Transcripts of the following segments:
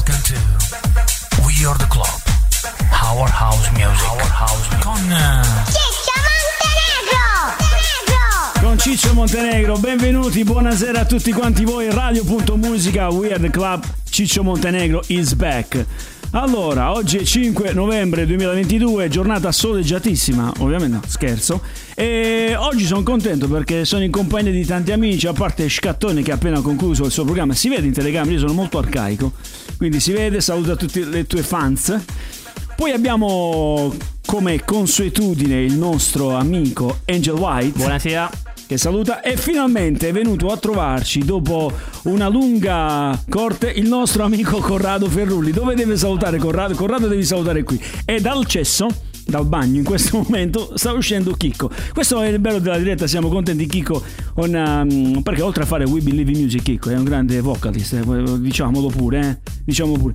Welcome to We Are the Club. Our House Music. Our House Music. Con eh, Ciccio Montenegro! Con Ciccio Montenegro, benvenuti, buonasera a tutti quanti voi, Radio.musica, We Are The Club, Ciccio Montenegro is back. Allora, oggi è 5 novembre 2022, giornata soleggiatissima, ovviamente no, scherzo, e oggi sono contento perché sono in compagnia di tanti amici, a parte Scattone che ha appena concluso il suo programma, si vede in telecamera, io sono molto arcaico, quindi si vede, saluta tutte le tue fans. Poi abbiamo come consuetudine il nostro amico Angel White. Buonasera. Che saluta e finalmente è venuto a trovarci dopo una lunga corte il nostro amico Corrado Ferrulli. Dove deve salutare Corrado? Corrado devi salutare qui. E dal cesso dal bagno in questo momento sta uscendo Chicco. Questo è il bello della diretta, siamo contenti Chicco con, um, perché oltre a fare We Believe in Music Chicco è un grande vocalist, eh, diciamolo pure, eh? diciamo pure.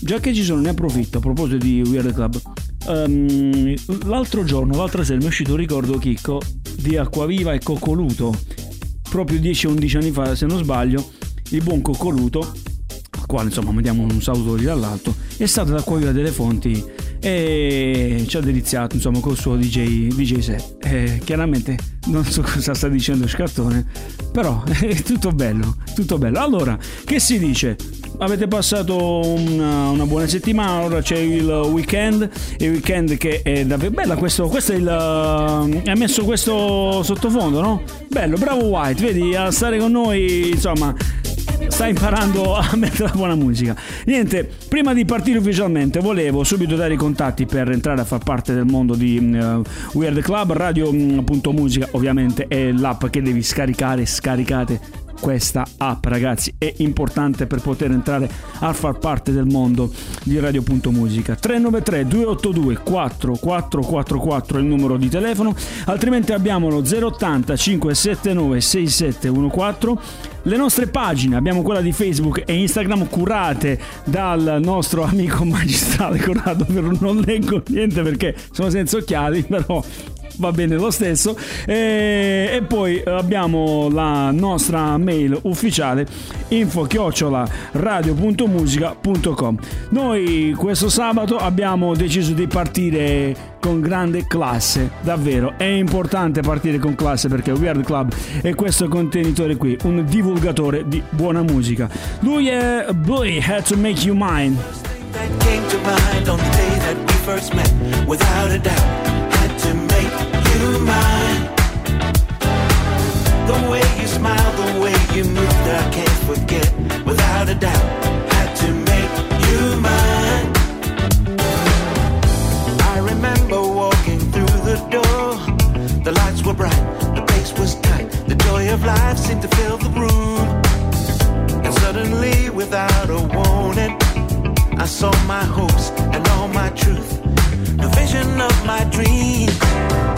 Già che ci sono, ne approfitto a proposito di We Are The Club. Ehm, l'altro giorno, l'altra sera mi è uscito un ricordo Chicco di Acquaviva e Coccoluto. Proprio 10-11 anni fa, se non sbaglio, il buon Coccoluto, al quale insomma mandiamo un saluto lì dall'alto, è stato ad Acquaviva delle Fonti e ci ha deliziato insomma col suo DJ, DJ set. Eh, chiaramente non so cosa sta dicendo Scartone, però è tutto bello, tutto bello. Allora, che si dice? Avete passato una, una buona settimana, ora c'è il weekend, il weekend che è davvero bella, questo, questo è il... hai messo questo sottofondo, no? Bello, bravo White, vedi, a stare con noi, insomma, sta imparando a mettere la buona musica. Niente, prima di partire ufficialmente volevo subito dare i contatti per entrare a far parte del mondo di uh, We Are The Club, radio.musica ovviamente è l'app che devi scaricare, scaricate questa app ragazzi è importante per poter entrare a far parte del mondo di Radio.musica 393 282 4444 è il numero di telefono altrimenti abbiamo lo 080 579 6714 le nostre pagine abbiamo quella di Facebook e Instagram curate dal nostro amico magistrale Corrado non leggo niente perché sono senza occhiali però va bene lo stesso. E, e, poi abbiamo la nostra mail ufficiale info chiocciola radio.musica.com noi questo sabato abbiamo deciso di partire con grande classe davvero. È importante partire con classe perché Weird Club è questo contenitore qui un divulgatore di buona musica. Lui è Boy Had to Make You Mine the way you smile the way you moved i can't forget. Without a doubt had to make you mine. I remember walking through the door. The lights were bright the place was tight. The joy of life seemed to fill the room. And suddenly without a warning I saw my hopes and all my truth, the vision of my dream.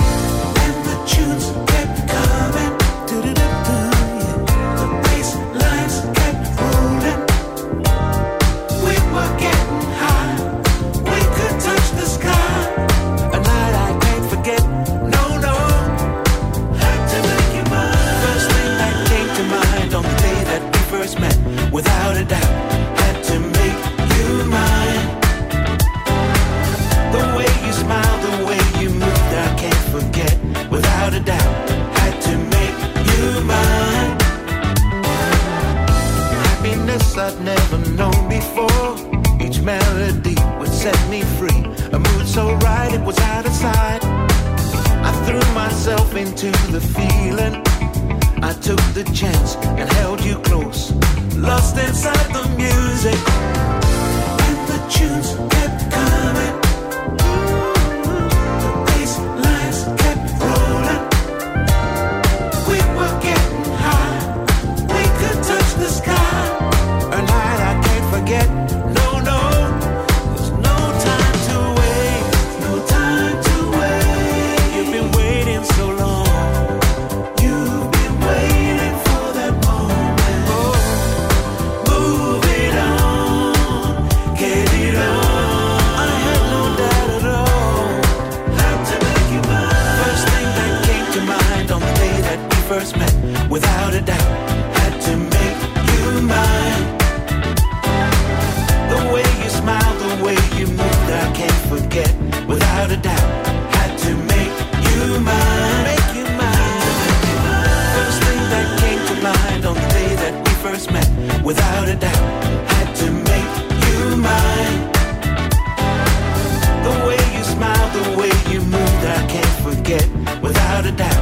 Without a doubt.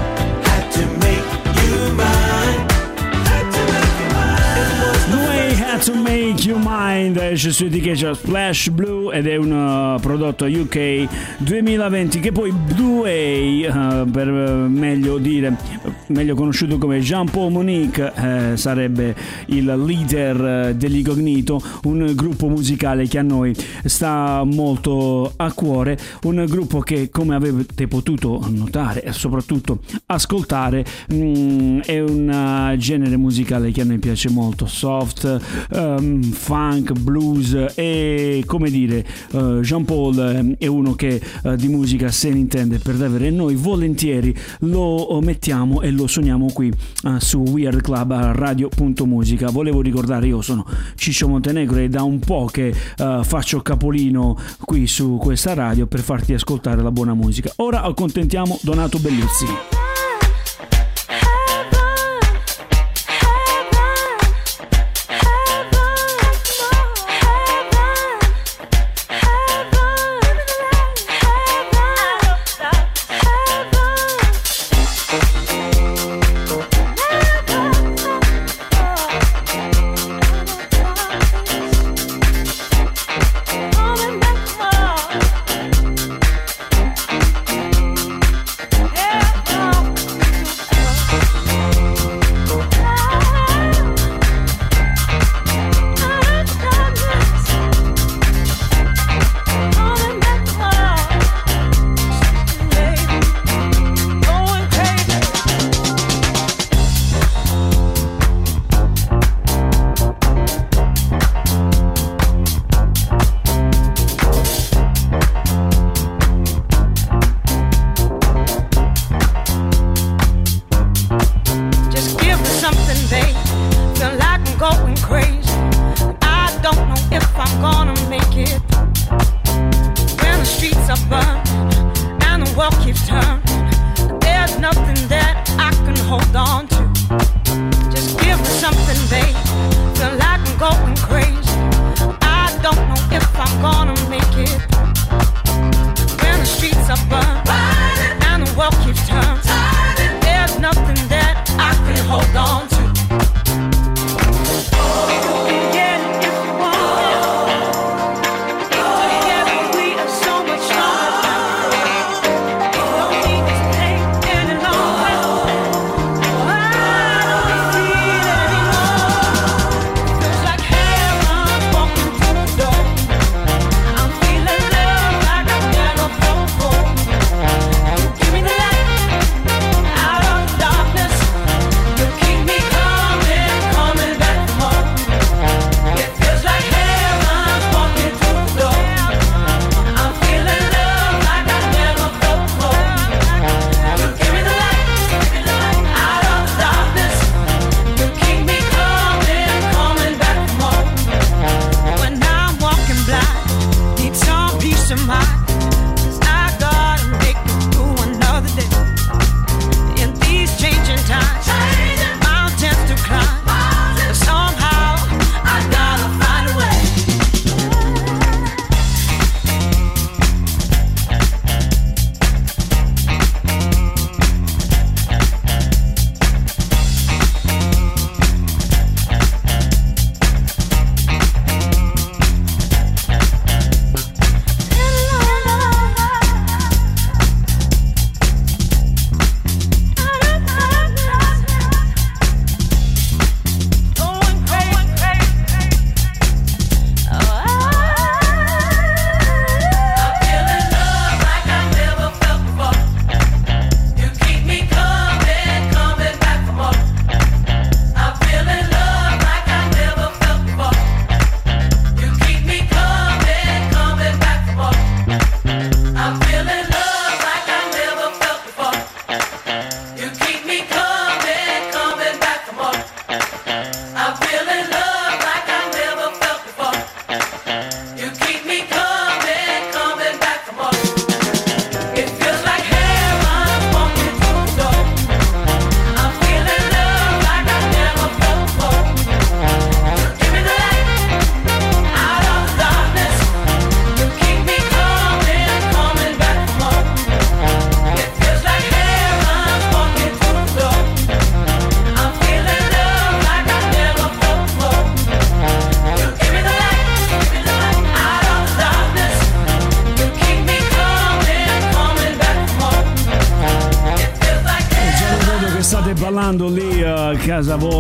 To Make You Mind esce su etichetta Splash Blue ed è un uh, prodotto UK 2020 che poi Blue Way uh, per uh, meglio dire meglio conosciuto come Jean Paul Monique eh, sarebbe il leader dell'Incognito un gruppo musicale che a noi sta molto a cuore un gruppo che come avete potuto notare e soprattutto ascoltare mm, è un genere musicale che a noi piace molto soft um, funk blues e come dire uh, Jean Paul eh, è uno che uh, di musica se ne intende per davvero. E noi volentieri lo mettiamo e lo suoniamo qui uh, su Weird Club radio.musica volevo ricordare io sono Ciccio Montenegro e da un po' che faccio capolino qui su questa radio per farti ascoltare la buona musica. Ora accontentiamo Donato Belluzzi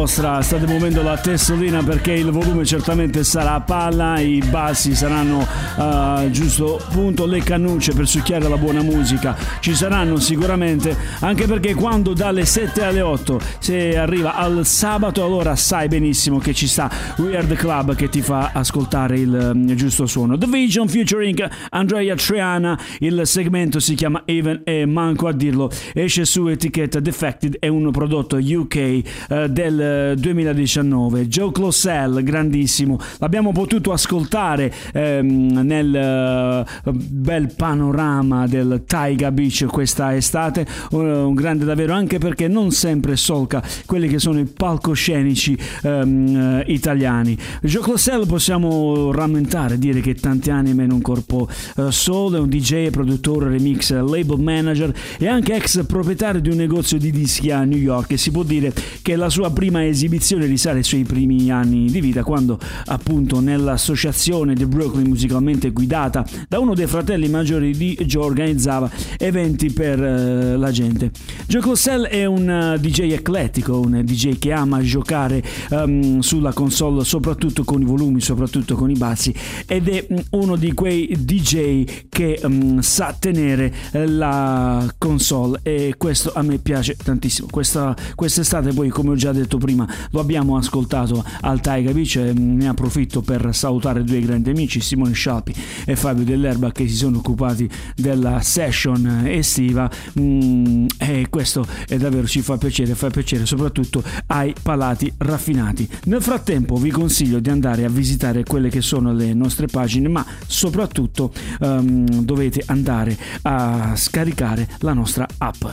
vostra state muovendo la testolina perché il volume certamente sarà a palla, i bassi saranno uh, giusto punto le cannucce per succhiare la buona musica, ci saranno sicuramente, anche perché quando dalle 7 alle 8 se arriva al sabato allora sai benissimo che ci sta Weird Club che ti fa ascoltare il um, giusto suono. The Vision featuring Andrea Triana, il segmento si chiama Even e manco a dirlo, esce su etichetta Defected, è un prodotto UK uh, del 2019. Joe Closell, grandissimo, l'abbiamo potuto ascoltare um, nel uh, bel panorama del Taiga Beach questa estate, un grande davvero anche perché non sempre solca quelli che sono i palcoscenici um, italiani. Joe Closell possiamo rammentare, dire che tanti anni in un corpo uh, solo, è un DJ, produttore, remix, label manager e anche ex proprietario di un negozio di dischi a New York e si può dire che la sua prima esibizione risale ai suoi primi anni di vita quando appunto nell'associazione di Brooklyn musicalmente guidata da uno dei fratelli maggiori di Joe organizzava eventi per uh, la gente. Joe Clossell è un uh, DJ eclettico, un DJ che ama giocare um, sulla console soprattutto con i volumi, soprattutto con i bassi ed è um, uno di quei DJ che um, sa tenere la console e questo a me piace tantissimo. Questa, quest'estate poi come ho già detto prima lo abbiamo ascoltato al Taiga Beach e ne approfitto per salutare due grandi amici Simone Scialpi e Fabio Dell'Erba che si sono occupati della session estiva mm, e questo è davvero ci fa piacere, fa piacere soprattutto ai palati raffinati. Nel frattempo vi consiglio di andare a visitare quelle che sono le nostre pagine, ma soprattutto um, dovete andare a scaricare la nostra app.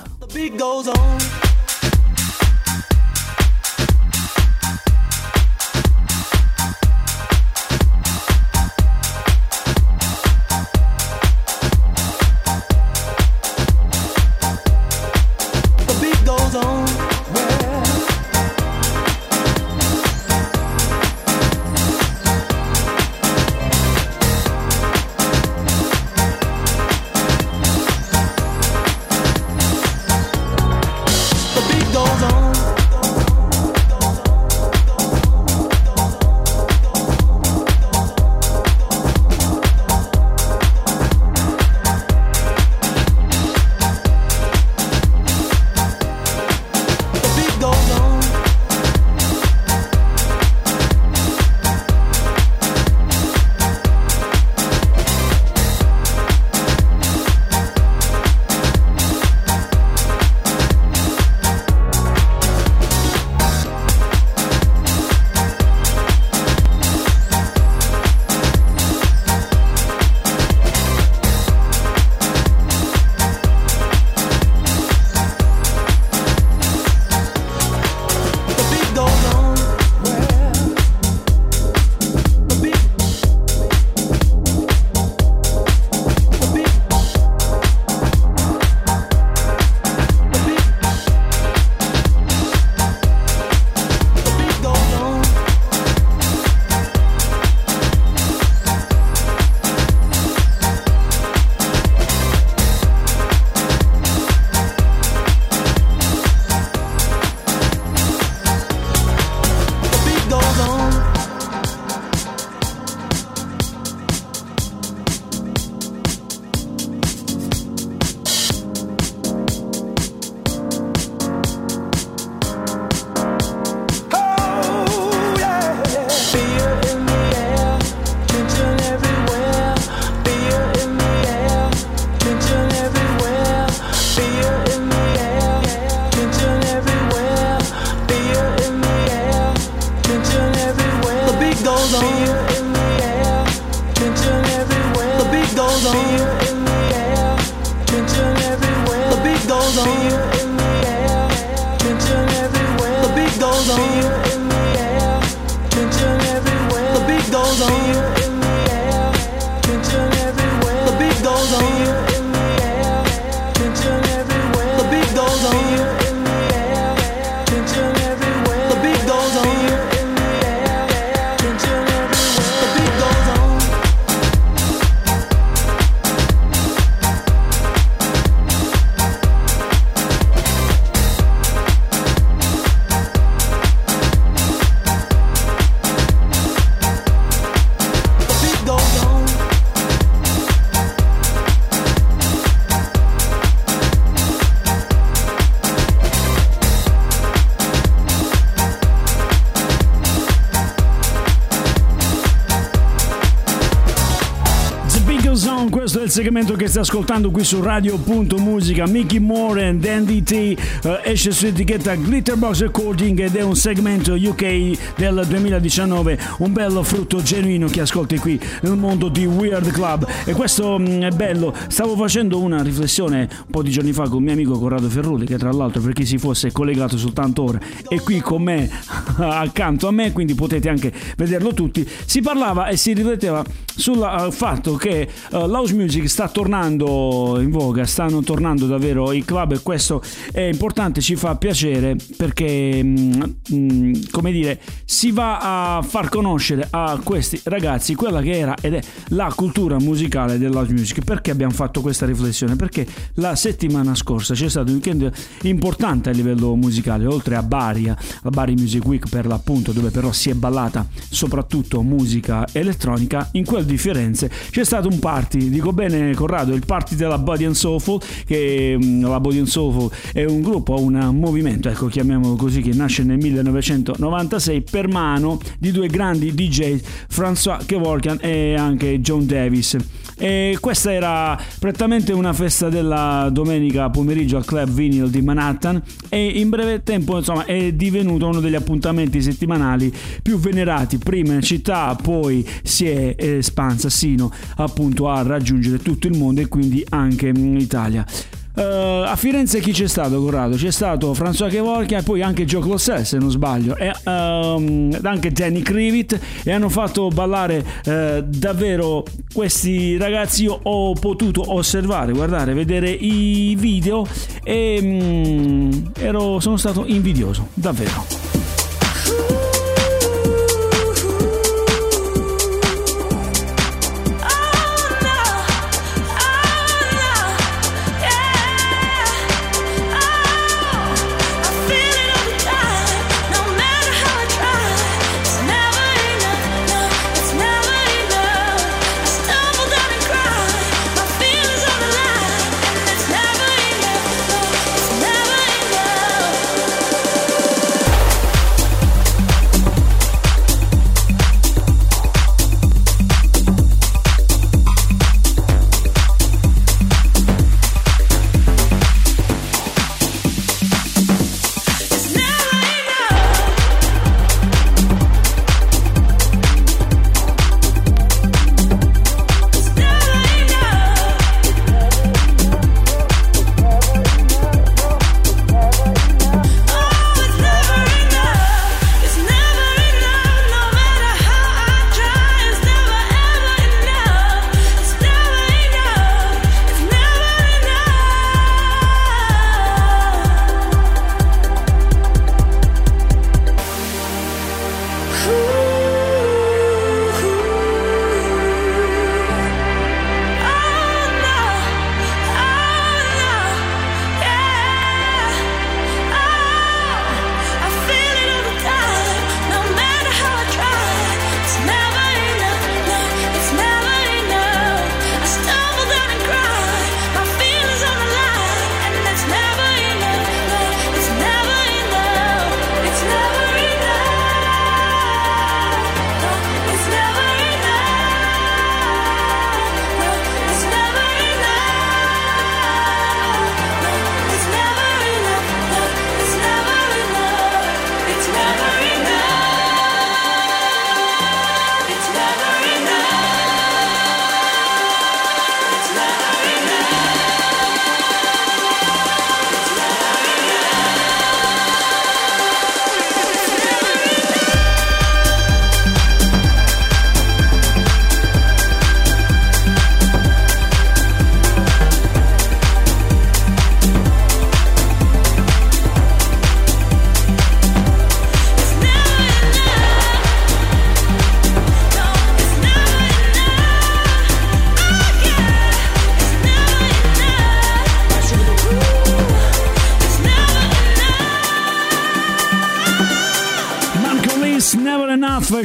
Zone, questo è il segmento che stai ascoltando qui su Radio.musica. Mickey Moore and Dandy T uh, esce su etichetta Glitterbox Recording ed è un segmento UK del 2019, un bello frutto genuino che ascolti qui nel mondo di Weird Club. E questo mh, mm, è bello. Stavo facendo una riflessione un po' di giorni fa con il mio amico Corrado Ferrulli, che tra l'altro per chi si fosse collegato soltanto ora è qui con me accanto a me, quindi potete anche vederlo tutti. Si parlava e si rifletteva sul uh, fatto che uh, l'house music sta tornando in voga, stanno tornando davvero i club e questo è importante, ci fa piacere perché, mm, mm, come dire, si va a far conoscere a questi ragazzi quella che era ed è la cultura musicale dell'house music. Perché abbiamo fatto questa riflessione? Perché la settimana scorsa c'è stato un weekend importante a livello musicale, oltre a Bari, la Bari Music Week per l'appunto, dove però si è ballata soprattutto musica elettronica, in quel di Firenze c'è stato un party, dico bene Corrado, il party della Body and Soulful, che mm, la Body and Soulful è un gruppo, un movimento, ecco chiamiamolo così, che nasce nel 1996 per mano di due grandi DJ, François Kevorkian e anche John Davis. E questa era prettamente una festa della domenica pomeriggio al Club Vinyl di Manhattan e in breve tempo insomma è divenuto uno degli appuntamenti settimanali più venerati prima in città poi si è espansa sino appunto a raggiungere tutto il mondo e quindi anche in Italia. Uh, a Firenze chi c'è stato Corrado? C'è stato François Kevorkia e poi anche Joe Closet se non sbaglio. E um, anche Danny Krivit. E hanno fatto ballare uh, davvero questi ragazzi. Io ho potuto osservare guardare vedere i video e um, ero, sono stato invidioso davvero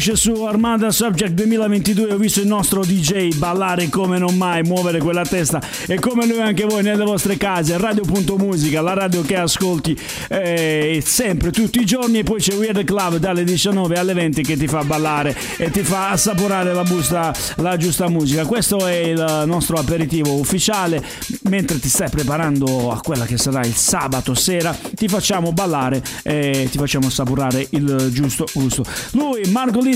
esce su Armada Subject 2022 ho visto il nostro DJ ballare come non mai, muovere quella testa e come lui anche voi nelle vostre case, Radio.musica, la radio che ascolti eh, sempre, tutti i giorni e poi c'è Weird Club dalle 19 alle 20 che ti fa ballare e ti fa assaporare la, busta, la giusta musica. Questo è il nostro aperitivo ufficiale, mentre ti stai preparando a quella che sarà il sabato sera, ti facciamo ballare e ti facciamo assaporare il giusto gusto. Lui,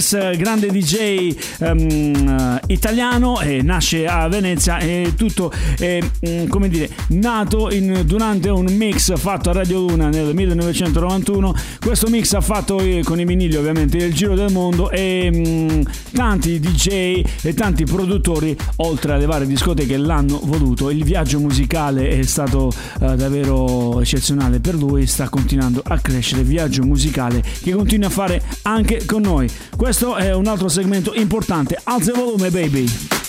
Margolis, grande DJ um, ehm, italiano, eh, nasce a Venezia e tutto è, um, come dire, nato in, durante un mix fatto a Radio Luna nel 1991. Questo mix ha fatto eh, con i vinili ovviamente il giro del mondo e um, tanti DJ e tanti produttori, oltre alle varie discoteche, l'hanno voluto. Il viaggio musicale è stato uh, davvero eccezionale per lui, sta continuando a crescere. Viaggio musicale che continua a fare anche con noi. Questo è un altro segmento importante. Alza il volume, baby.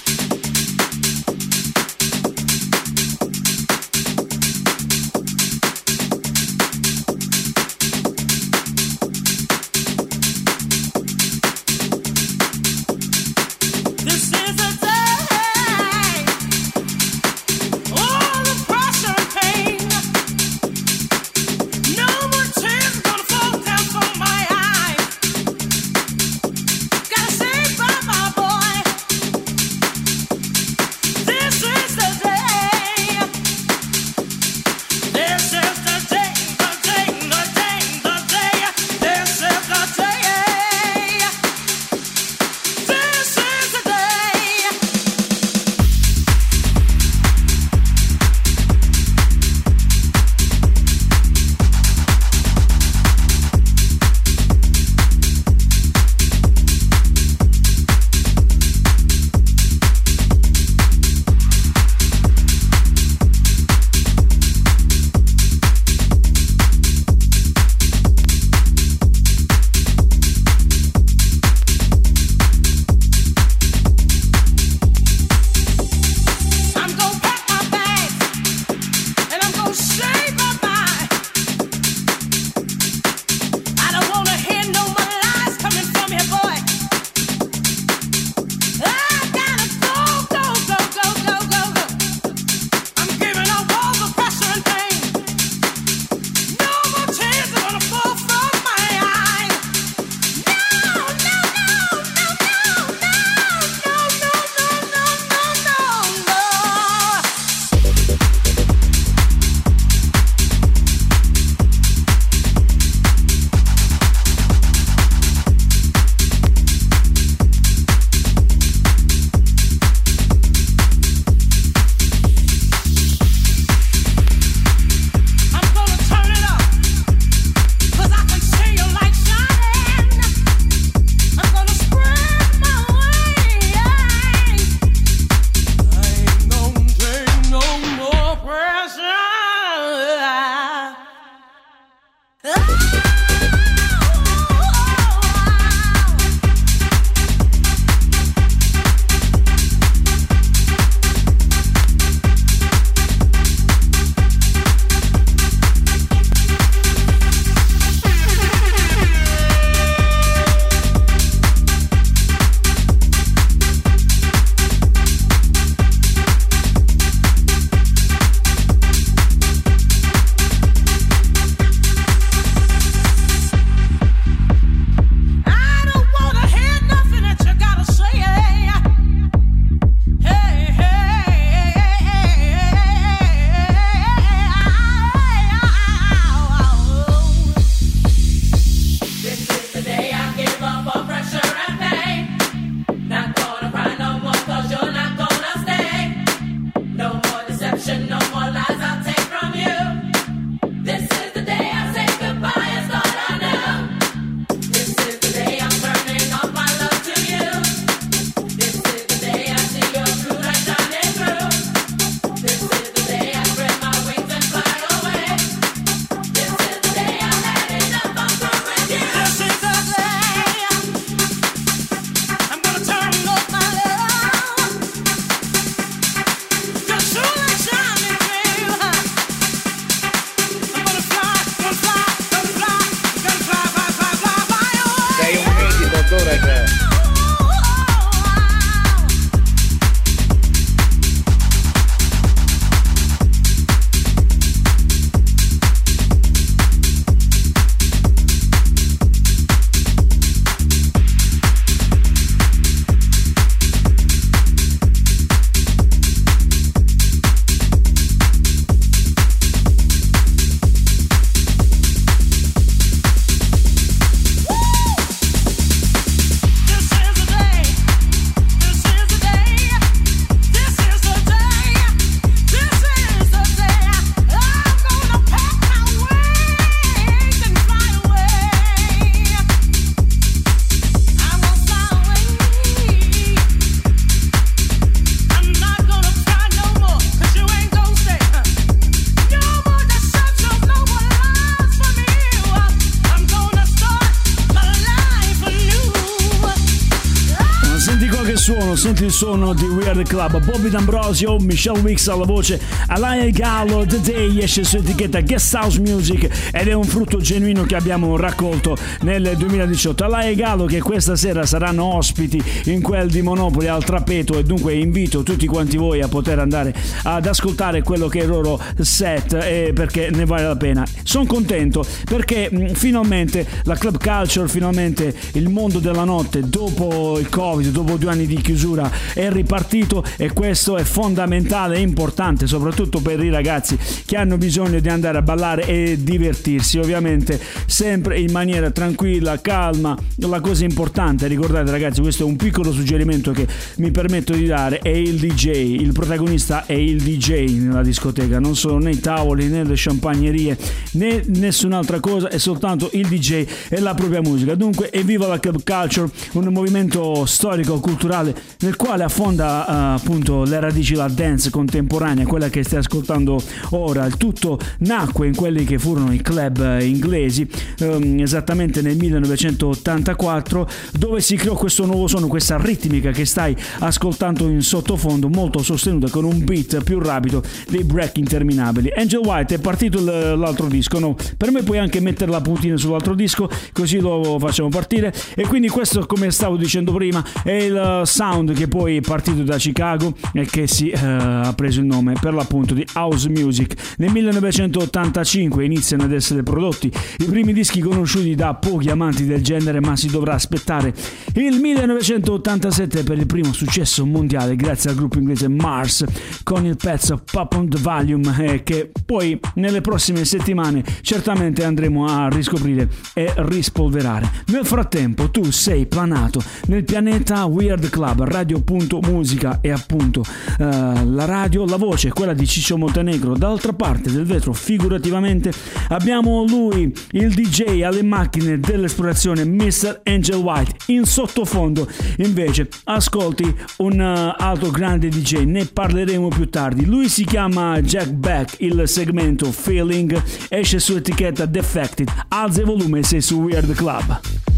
Suono di Weird Club, Bobby D'Ambrosio, Michelle Wicks alla voce, Alaya Gallo, The Day esce su etichetta Guest House Music ed è un frutto genuino che abbiamo raccolto nel 2018. Alaya Gallo che questa sera saranno ospiti in quel di Monopoli al Trapeto e dunque invito tutti quanti voi a poter andare ad ascoltare quello che è il loro set eh, perché ne vale la pena. Sono contento perché mh, finalmente la club culture, finalmente il mondo della notte dopo il Covid, dopo due anni di chiusura è ripartito e questo è fondamentale e importante soprattutto per i ragazzi che hanno bisogno di andare a ballare e divertirsi ovviamente sempre in maniera tranquilla calma. La cosa importante ricordate ragazzi questo è un piccolo suggerimento che mi permetto di dare è il DJ il protagonista è il DJ nella discoteca non sono né i tavoli né le champagnerie né nessun'altra cosa è soltanto il DJ e la propria musica. Dunque evviva la club culture un movimento storico culturale nel quale affonda uh, appunto le radici la dance contemporanea, quella che stai ascoltando ora. Il tutto nacque in quelli che furono i club inglesi um, esattamente nel 1984 dove si creò questo nuovo suono, questa ritmica che stai ascoltando in sottofondo molto sostenuta con un beat più rapido dei break interminabili. Angel White è partito l'altro disco, no? Per me puoi anche mettere la puntina sull'altro disco così lo facciamo partire e quindi questo come stavo dicendo prima è il sound che poi partito da Chicago e che si uh, ha preso il nome per l'appunto di house music. Nel 1985 iniziano ad essere prodotti i primi dischi conosciuti da pochi amanti del genere, ma si dovrà aspettare il 1987 per il primo successo mondiale grazie al gruppo inglese Mars con il pezzo Pop on the Volume eh, che poi nelle prossime settimane certamente andremo a riscoprire e rispolverare. Nel frattempo tu sei planato nel pianeta Weird Club, radio.musica e appunto uh, la radio, la voce, quella di Ciccio Montenegro. Dall'altra parte del vetro, figurativamente, abbiamo lui, il DJ alle macchine dell'esplorazione, Mr. Angel White. In sottofondo, invece, ascolti un uh, altro grande DJ, ne parleremo più tardi. Lui si chiama Jack Beck, il segmento Feeling esce su etichetta Defected. Alza il volume, sei su Weird Club.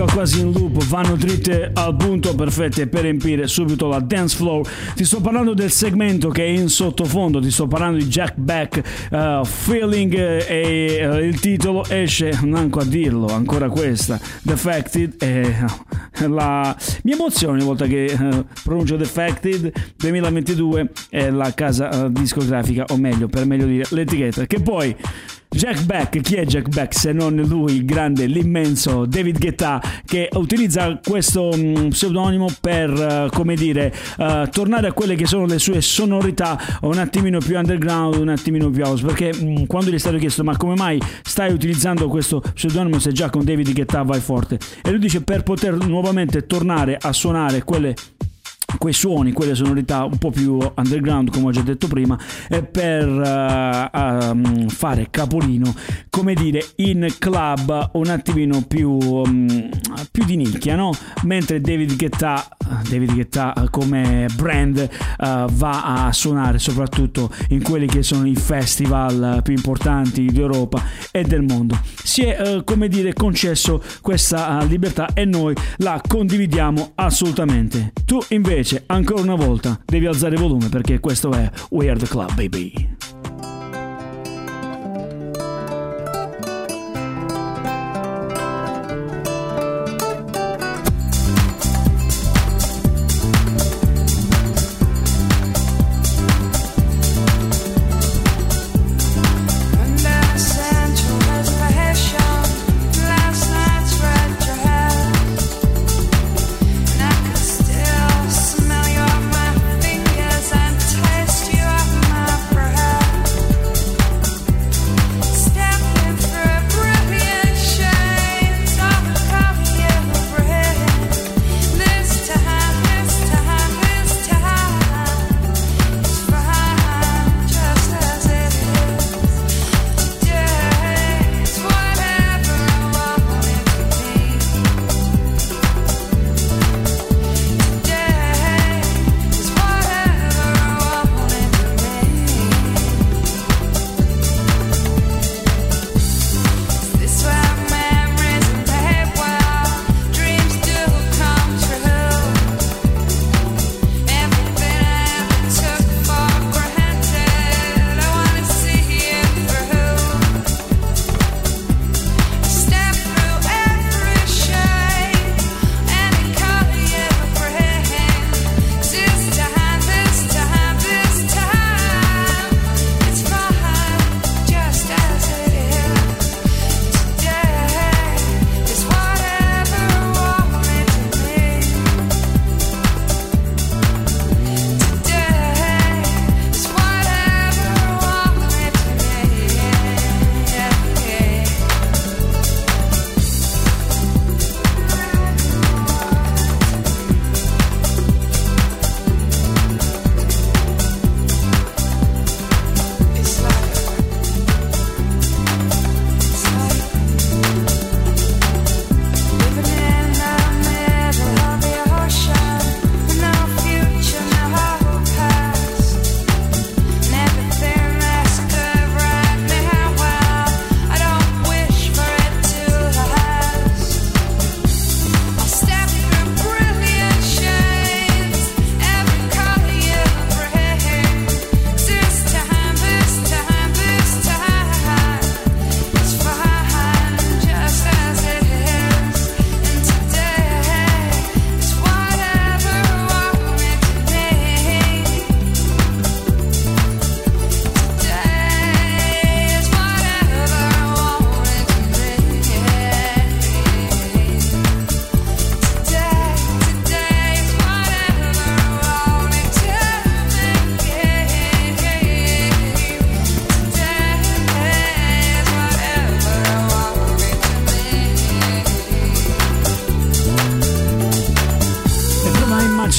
Vocal quasi in loop vanno dritte al punto perfette per riempire subito la dance floor. Ti sto parlando del segmento che è in sottofondo, ti sto parlando di Jack Beck, uh, Feeling eh, e uh, il titolo esce, manco a dirlo, ancora questa, Defected e la mia emozione ogni volta che uh, pronuncio Defected 2022 è la casa discografica, o meglio, per meglio dire, l'etichetta, che poi Jack Beck, chi è Jack Beck se non lui, il grande, l'immenso David Guetta che utilizza questo mm, pseudonimo per, uh, come dire, uh, tornare a quelle che sono le sue sonorità un attimino più underground, un attimino più house, perché mh, quando gli è stato chiesto ma come mai stai utilizzando questo pseudonimo se già con David Guetta vai forte? E lui dice per poter nuovamente tornare a suonare quelle quei suoni, quelle sonorità un po' più underground, come ho già detto prima, eh, per uh, um, fare capolino, come dire, in club un attimino più, um, più di nicchia, no? Mentre David Guetta, David Guetta come brand uh, va a suonare soprattutto in quelli che sono i festival più importanti d'Europa e del mondo. Si è, uh, come dire, concesso questa libertà e noi la condividiamo assolutamente. Tu invece invece ancora una volta devi alzare il volume perché questo è We Are The Club Baby.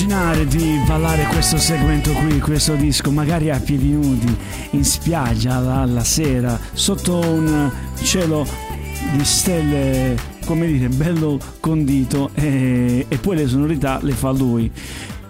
Pensare di ballare questo segmento qui, questo disco, magari a piedi nudi, in spiaggia la, la sera, sotto un cielo di stelle, come dire, bello condito e, e poi le sonorità le fa lui.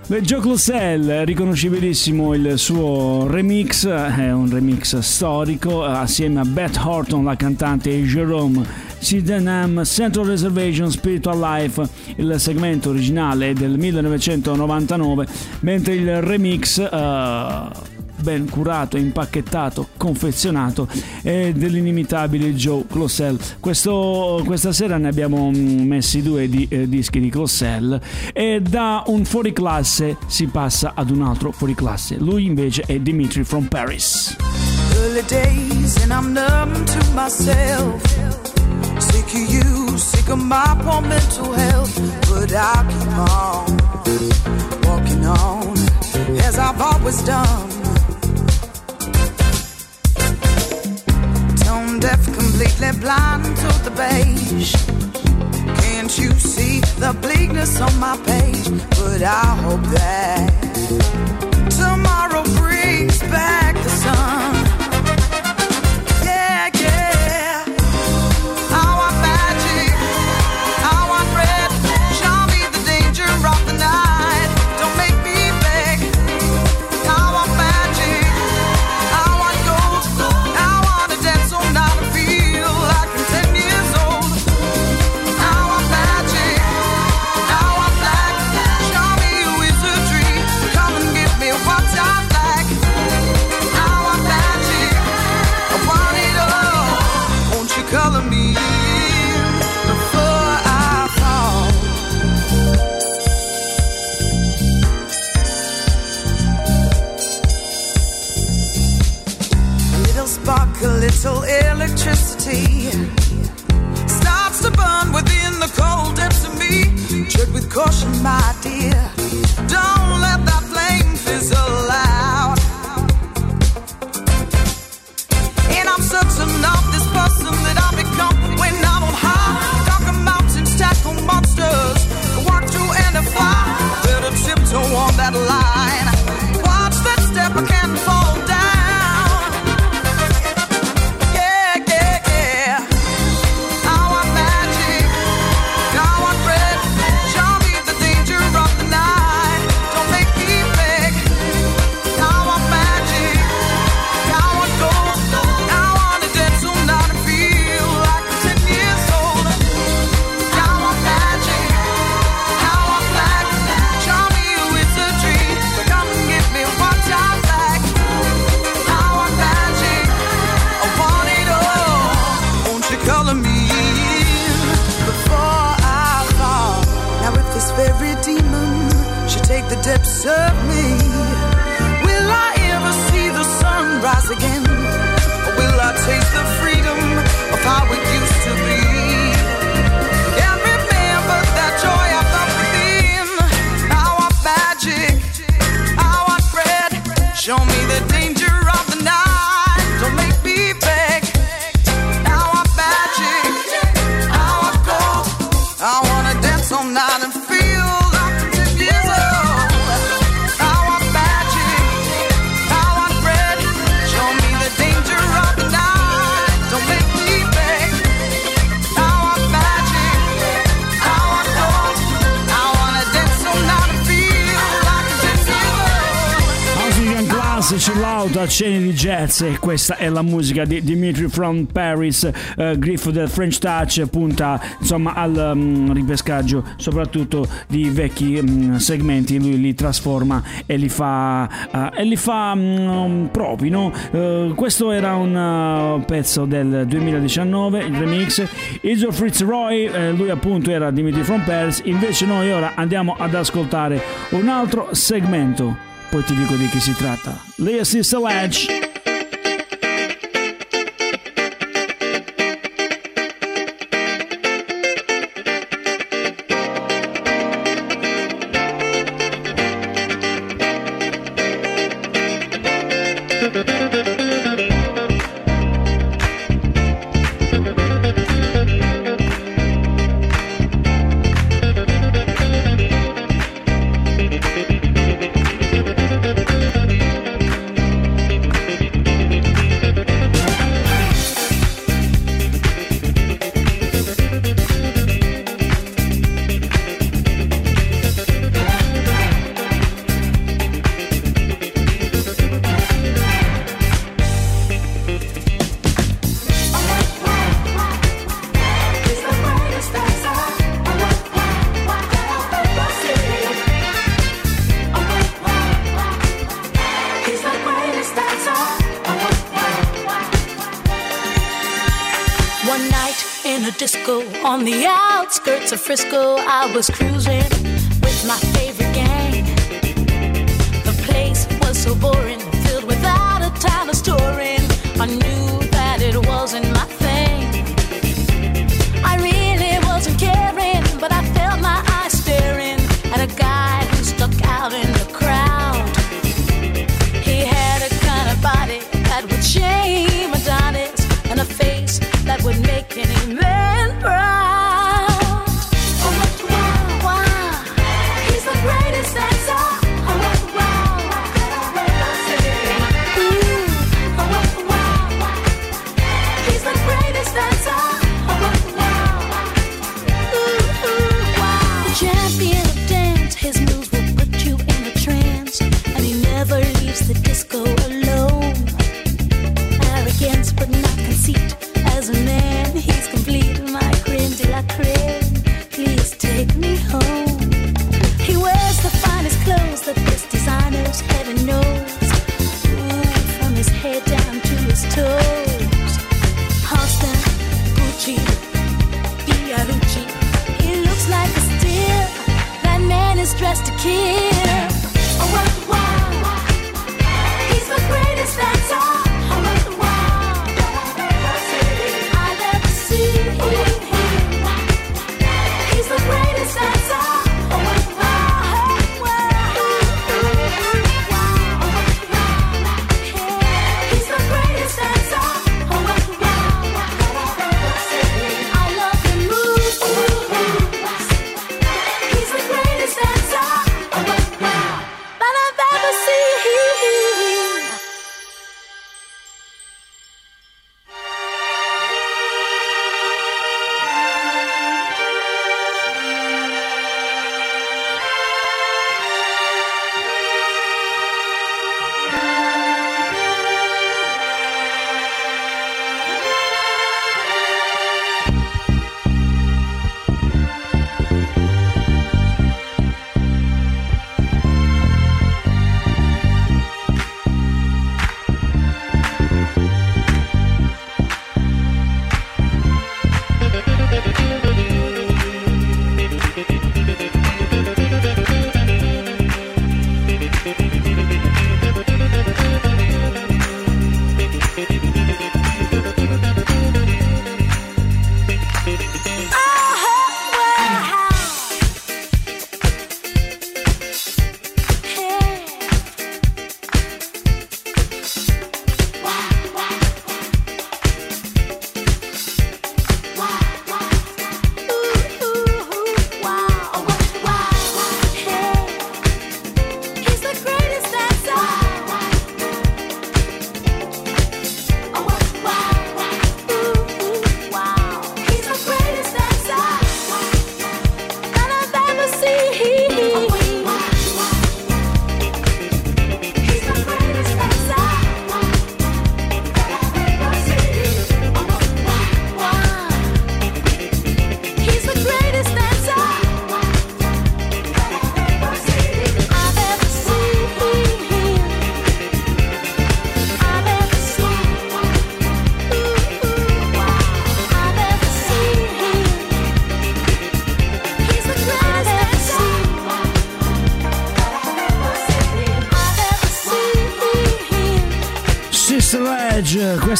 Joe Closell, riconoscibilissimo il suo remix, è un remix storico, assieme a Beth Horton, la cantante, e Jerome Sydenham, Central Reservation Spiritual Life, il segmento originale del 1999, mentre il remix... eh, ben curato, impacchettato, confezionato è dell'inimitabile Joe Clossell. Questo, questa sera ne abbiamo mm, messi due di, eh, dischi di Clossell e da un fuoriclasse si passa ad un altro fuoriclasse. Lui invece è Dimitri from Paris. early days and I'm numb to myself. Sick of you, sick of my poor mental health. But I'll keep on walking on as I've always done. Tone deaf, completely blind to the beige. Can't you see the bleakness on my page? But I hope that tomorrow brings back the sun. Accenni di jazz e questa è la musica di Dimitri from Paris, eh, Griff del French Touch punta insomma al mm, ripescaggio soprattutto di vecchi mm, segmenti, lui li trasforma e li fa, eh, e li fa mm, propri, no? Eh, questo era un eh, pezzo del 2019, il remix, Iso Fitzroy, eh, lui appunto era Dimitri from Paris, invece noi ora andiamo ad ascoltare un altro segmento poi ti dico di chi si tratta. Lea on the outskirts of Frisco. I was cruising with my favorite gang. The place was so boring.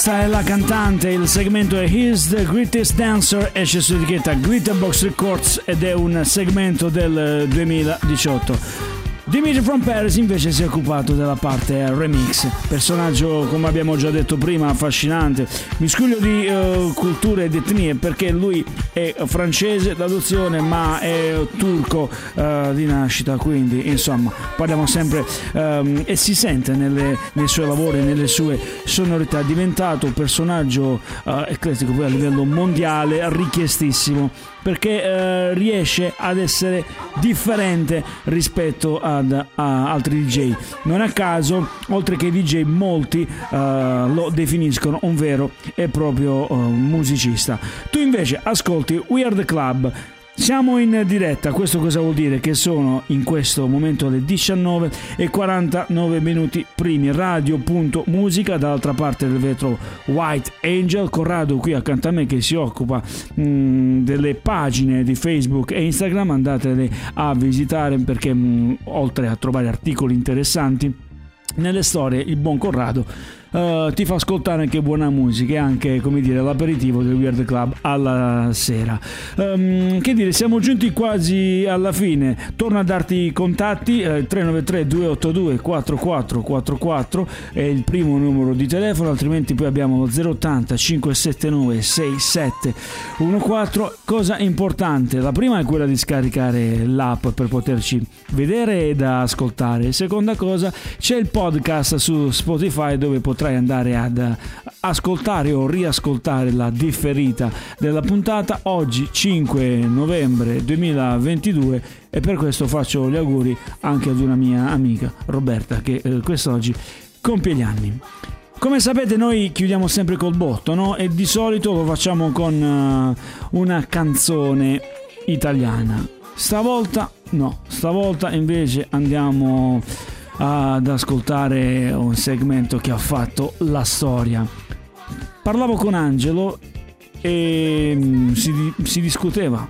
Questa è la cantante, il segmento è He's the Greatest Dancer, esce su etichetta Glitterbox Records ed è un segmento del 2018. Dimitri from Paris invece si è occupato della parte remix, personaggio come abbiamo già detto prima affascinante, miscuglio di uh, culture ed etnie perché lui è francese d'adozione ma è turco uh, di nascita, quindi insomma parliamo sempre um, e si sente nelle, nei suoi lavori, nelle sue sonorità, è diventato un personaggio uh, eclettico poi a livello mondiale richiestissimo perché eh, riesce ad essere differente rispetto ad a altri DJ. Non a caso, oltre che DJ, molti eh, lo definiscono un vero e proprio eh, musicista. Tu invece ascolti Weird Club siamo in diretta, questo cosa vuol dire? Che sono in questo momento le 19 e 49 minuti primi, radio.musica, dall'altra parte del vetro White Angel, Corrado qui accanto a me che si occupa mh, delle pagine di Facebook e Instagram, andatele a visitare perché mh, oltre a trovare articoli interessanti, nelle storie il buon Corrado eh, ti fa ascoltare anche buona musica e anche come dire l'aperitivo del Weird Club alla sera. Ehm, che dire siamo giunti quasi alla fine. Torno a darti i contatti eh, 393 282 4444 è il primo numero di telefono altrimenti poi abbiamo lo 080 579 6714 cosa importante la prima è quella di scaricare l'app per poterci vedere ed ascoltare. Seconda cosa c'è il podcast su Spotify dove potrai andare ad ascoltare o riascoltare la differita della puntata oggi 5 novembre 2022 e per questo faccio gli auguri anche ad una mia amica Roberta che eh, quest'oggi compie gli anni. Come sapete noi chiudiamo sempre col botto, no? E di solito lo facciamo con eh, una canzone italiana. Stavolta no, stavolta invece andiamo ad ascoltare un segmento che ha fatto la storia. Parlavo con Angelo e mm, si, si discuteva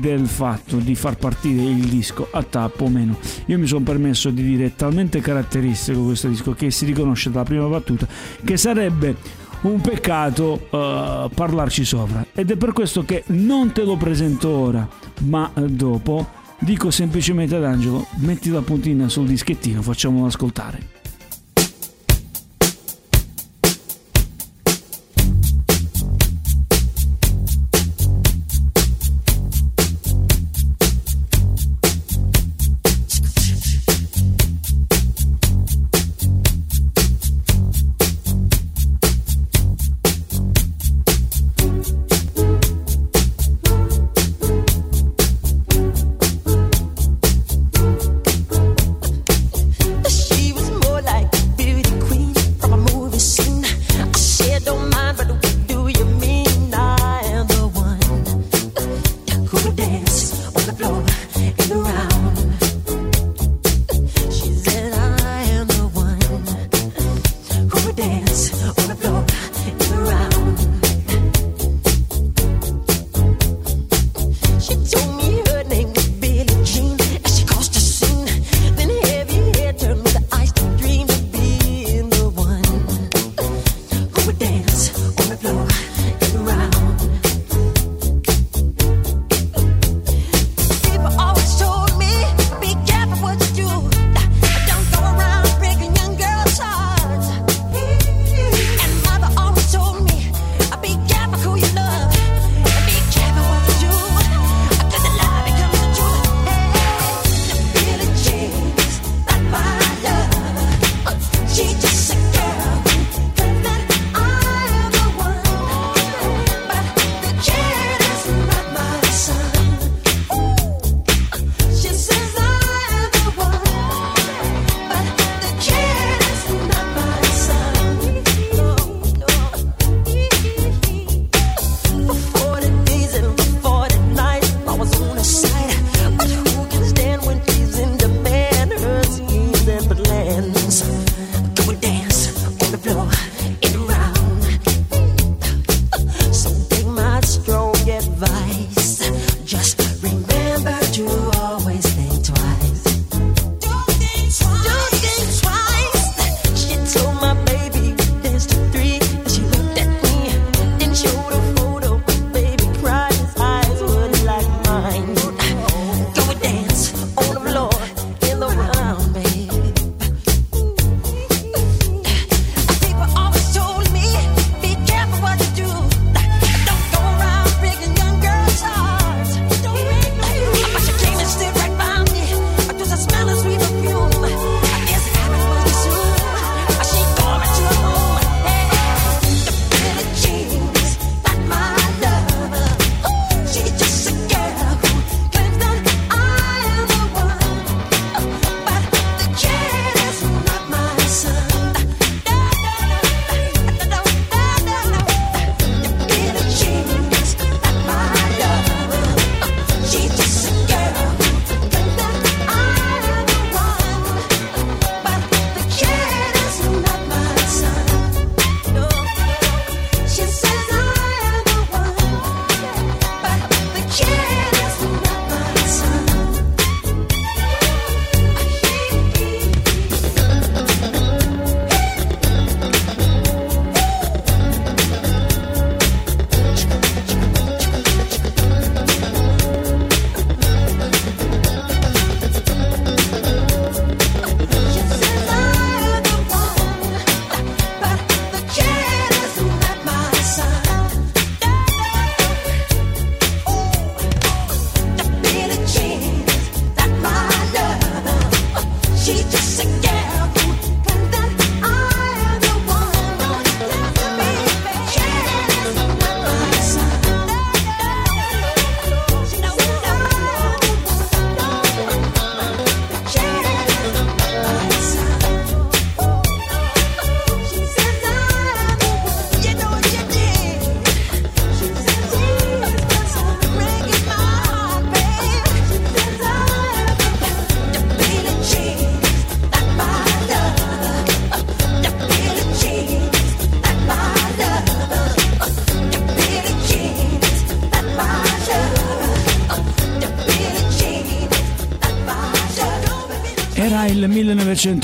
del fatto di far partire il disco a tappo o meno. Io mi sono permesso di dire è talmente caratteristico questo disco che si riconosce dalla prima battuta che sarebbe un peccato eh, parlarci sopra ed è per questo che non te lo presento ora ma eh, dopo dico semplicemente ad Angelo metti la puntina sul dischettino facciamolo ascoltare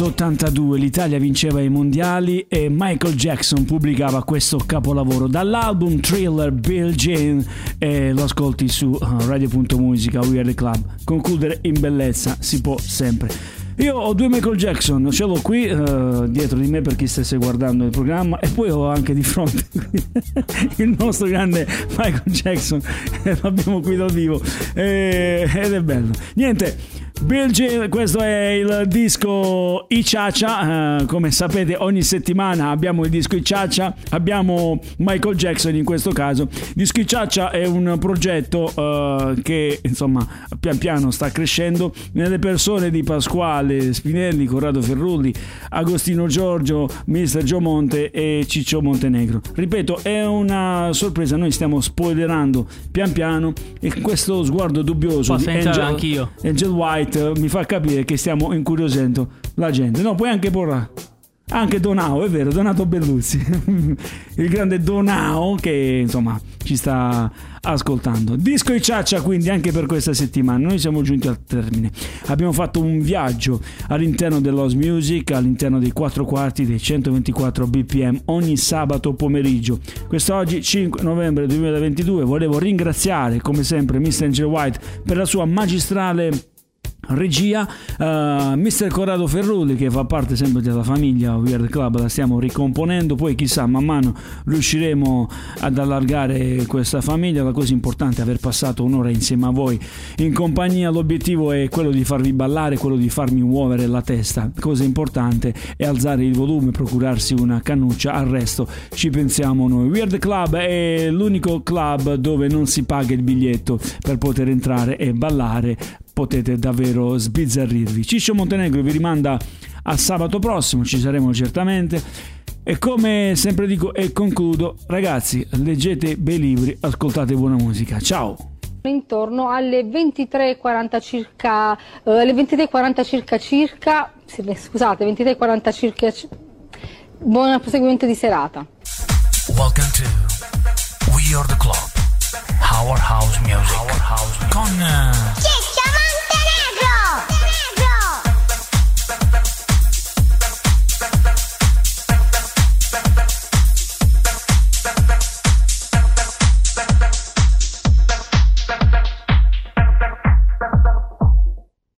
1982, l'Italia vinceva i mondiali e Michael Jackson pubblicava questo capolavoro dall'album Thriller Bill Jane e lo ascolti su uh, radio.musica We Are The Club. Concludere in bellezza si può sempre. Io ho due Michael Jackson, ce l'ho qui uh, dietro di me per chi stesse guardando il programma e poi ho anche di fronte il nostro grande Michael Jackson, l'abbiamo qui dal vivo e- ed è bello. Niente, J, questo è il disco Ichacha, eh, come sapete ogni settimana abbiamo il disco Ichacha, abbiamo Michael Jackson in questo caso. Disco Ichacha è un progetto eh, che insomma pian piano sta crescendo nelle persone di Pasquale Spinelli, Corrado Ferrulli, Agostino Giorgio, Mister Gio Monte e Ciccio Montenegro. Ripeto, è una sorpresa, noi stiamo spoilerando pian piano e questo sguardo dubbioso di Pazienza, Angel, anch'io. Angel White eh, mi fa capire che stiamo incuriosendo la gente. No, puoi anche porre anche Donao, è vero, Donato Belluzzi, il grande Donao che insomma ci sta ascoltando. Disco e ciaccia quindi anche per questa settimana. Noi siamo giunti al termine. Abbiamo fatto un viaggio all'interno dell'House Music, all'interno dei 4 quarti dei 124 BPM ogni sabato pomeriggio. Quest'oggi 5 novembre 2022 volevo ringraziare come sempre Mr. Angel White per la sua magistrale regia uh, Mr. Corrado Ferrulli che fa parte sempre della famiglia Weird Club la stiamo ricomponendo. Poi chissà man mano riusciremo ad allargare questa famiglia. La cosa importante è aver passato un'ora insieme a voi in compagnia. L'obiettivo è quello di farvi ballare quello di farmi muovere la testa. Cosa importante è alzare il volume procurarsi una cannuccia. Al resto ci pensiamo noi. Weird Club è l'unico club dove non si paga il biglietto per poter entrare e ballare potete davvero sbizzarrirvi. Ciccio Montenegro vi rimanda a sabato prossimo, ci saremo certamente. E come sempre dico e concludo, ragazzi, leggete bei libri, ascoltate buona musica. Ciao! intorno alle 23.40 circa, eh, alle 23.40 circa circa, scusate, 23.40 circa, ci- buon proseguimento di serata. Welcome to We Are The Club. Our House Music. Our House Music. Con... eh,